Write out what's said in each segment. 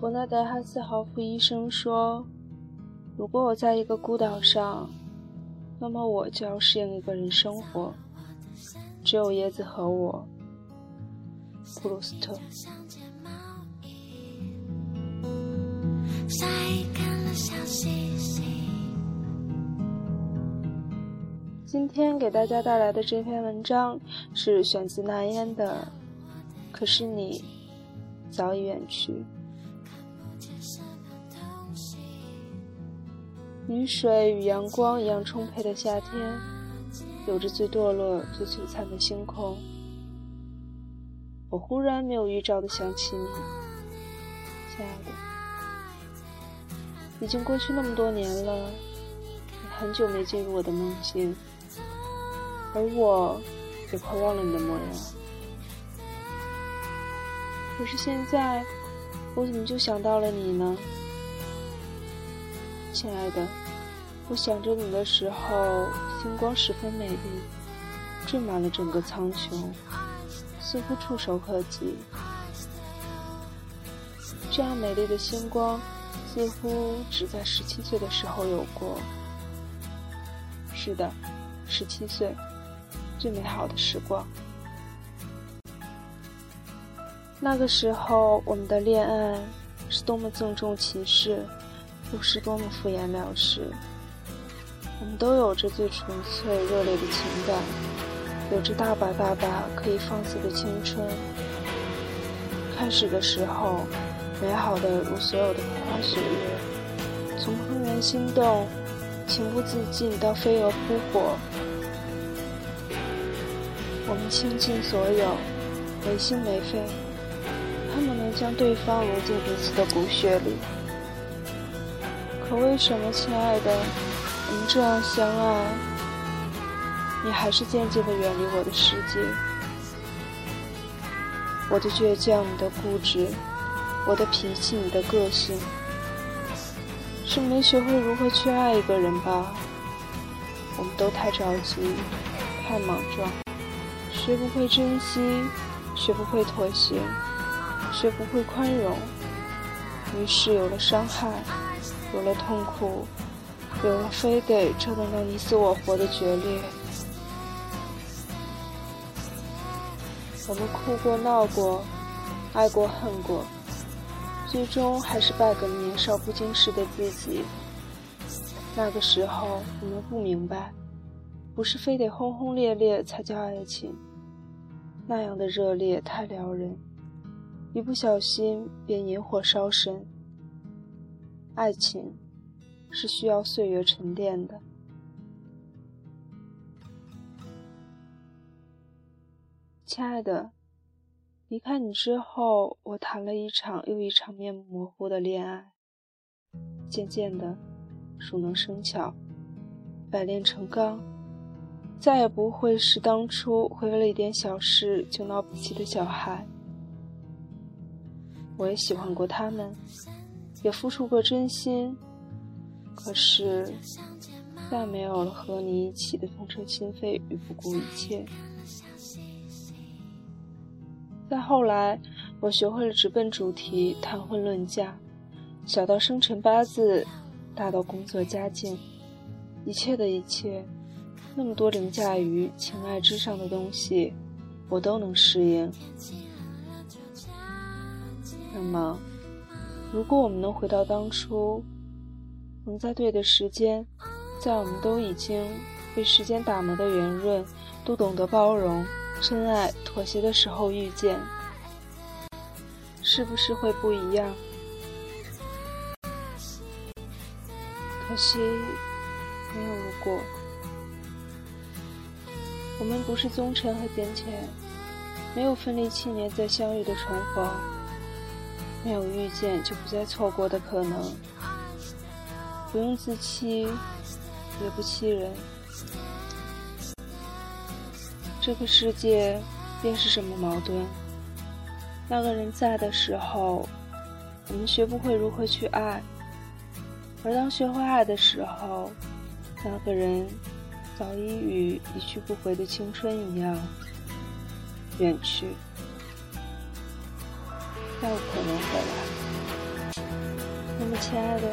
伯纳德·哈斯豪夫医生说：“如果我在一个孤岛上，那么我就要适应一个人生活，只有椰子和我。”普鲁斯特。今天给大家带来的这篇文章是选自那烟的，可是你早已远去。雨水与阳光一样充沛的夏天，有着最堕落、最璀璨的星空。我忽然没有预兆的想起你，亲爱的。已经过去那么多年了，你很久没进入我的梦境，而我也快忘了你的模样。可是现在，我怎么就想到了你呢？亲爱的，我想着你的时候，星光十分美丽，缀满了整个苍穹，似乎触手可及。这样美丽的星光，似乎只在十七岁的时候有过。是的，十七岁，最美好的时光。那个时候，我们的恋爱是多么郑重其事。又是多么敷衍了事。我们都有着最纯粹热烈的情感，有着大把大把可以放肆的青春。开始的时候，美好的如所有的风花雪月，从怦然心动、情不自禁到飞蛾扑火。我们倾尽所有，没心没肺，恨不能将对方融进彼此的骨血里。可为什么，亲爱的，我们这样相爱，你还是渐渐的远离我的世界？我的倔强，你的固执；我的脾气，你的个性，是没学会如何去爱一个人吧？我们都太着急，太莽撞，学不会珍惜，学不会妥协，学不会宽容，于是有了伤害。有了痛苦，有了非得折腾到你死我活的决裂。我们哭过、闹过，爱过、恨过，最终还是败给了年少不经事的自己。那个时候，我们不明白，不是非得轰轰烈烈才叫爱情，那样的热烈太撩人，一不小心便引火烧身。爱情是需要岁月沉淀的，亲爱的。离开你之后，我谈了一场又一场面目模糊的恋爱，渐渐的，熟能生巧，百炼成钢，再也不会是当初会为了一点小事就闹脾气的小孩。我也喜欢过他们。也付出过真心，可是再没有了和你一起的痛彻心扉与不顾一切。再后来，我学会了直奔主题，谈婚论嫁，小到生辰八字，大到工作家境，一切的一切，那么多凌驾于情爱之上的东西，我都能适应。那么。如果我们能回到当初，能在对的时间，在我们都已经被时间打磨的圆润，都懂得包容、真爱、妥协的时候遇见，是不是会不一样？可惜没有如果。我们不是宗臣和简浅，没有分离七年再相遇的重逢。没有遇见就不再错过的可能，不用自欺，也不欺人。这个世界便是什么矛盾。那个人在的时候，我们学不会如何去爱；而当学会爱的时候，那个人早已与一去不回的青春一样远去。再不可能回来。那么，亲爱的，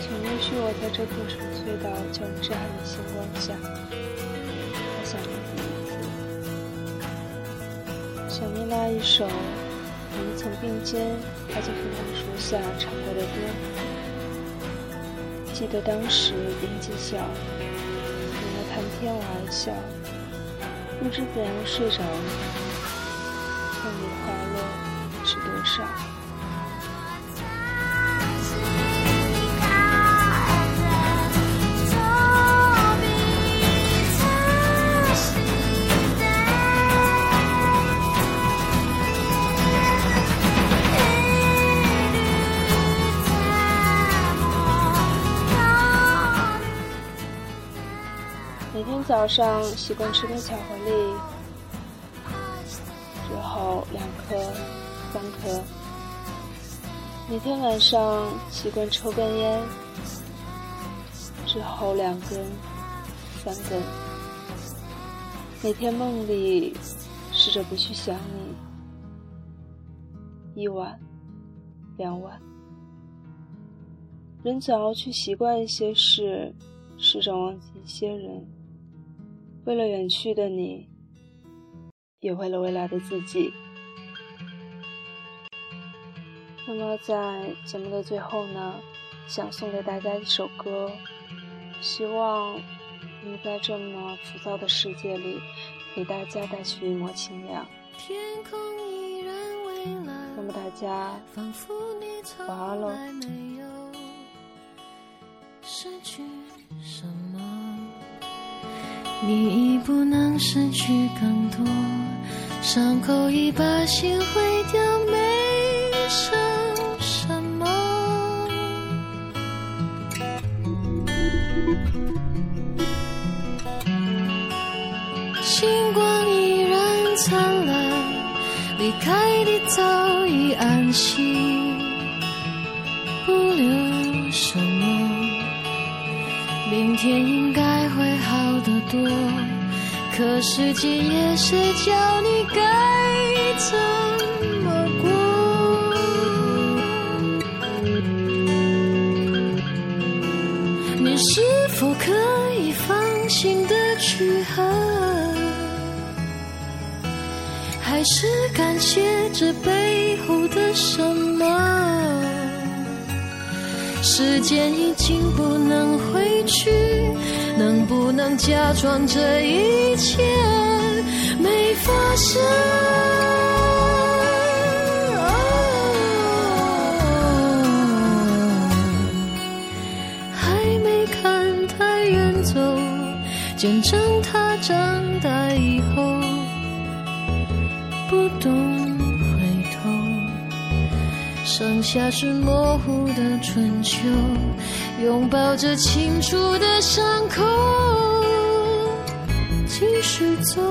请允许我在这片纯粹到叫人震撼的星光下，我想念你一次，想念那一首我们曾并肩趴在枫糖树下唱过的歌。记得当时年纪小，你们谈天玩笑，不知怎样睡着了，梦里花落知多少。早上习惯吃点巧克力，两颗、三颗。每天晚上习惯抽根烟，之后两根、三根。每天梦里试着不去想你，一晚、两晚。人总要去习惯一些事，试着忘记一些人。为了远去的你，也为了未来的自己。那么，在节目的最后呢，想送给大家一首歌，希望能在这么浮躁的世界里，给大家带去一抹清凉。那么大家晚安喽。你已不能失去更多，伤口已把心毁掉，没剩什灿烂，离开的早已安息，不留什么，明天应该会好得。多，可时间也是教你该怎么过。你是否可以放心的去恨？还是感谢这背后的什么？时间已经不能回去。能不能假装这一切没发生？还没看太远走，见证他长大下是模糊的春秋。拥抱着清楚的伤口，继续走。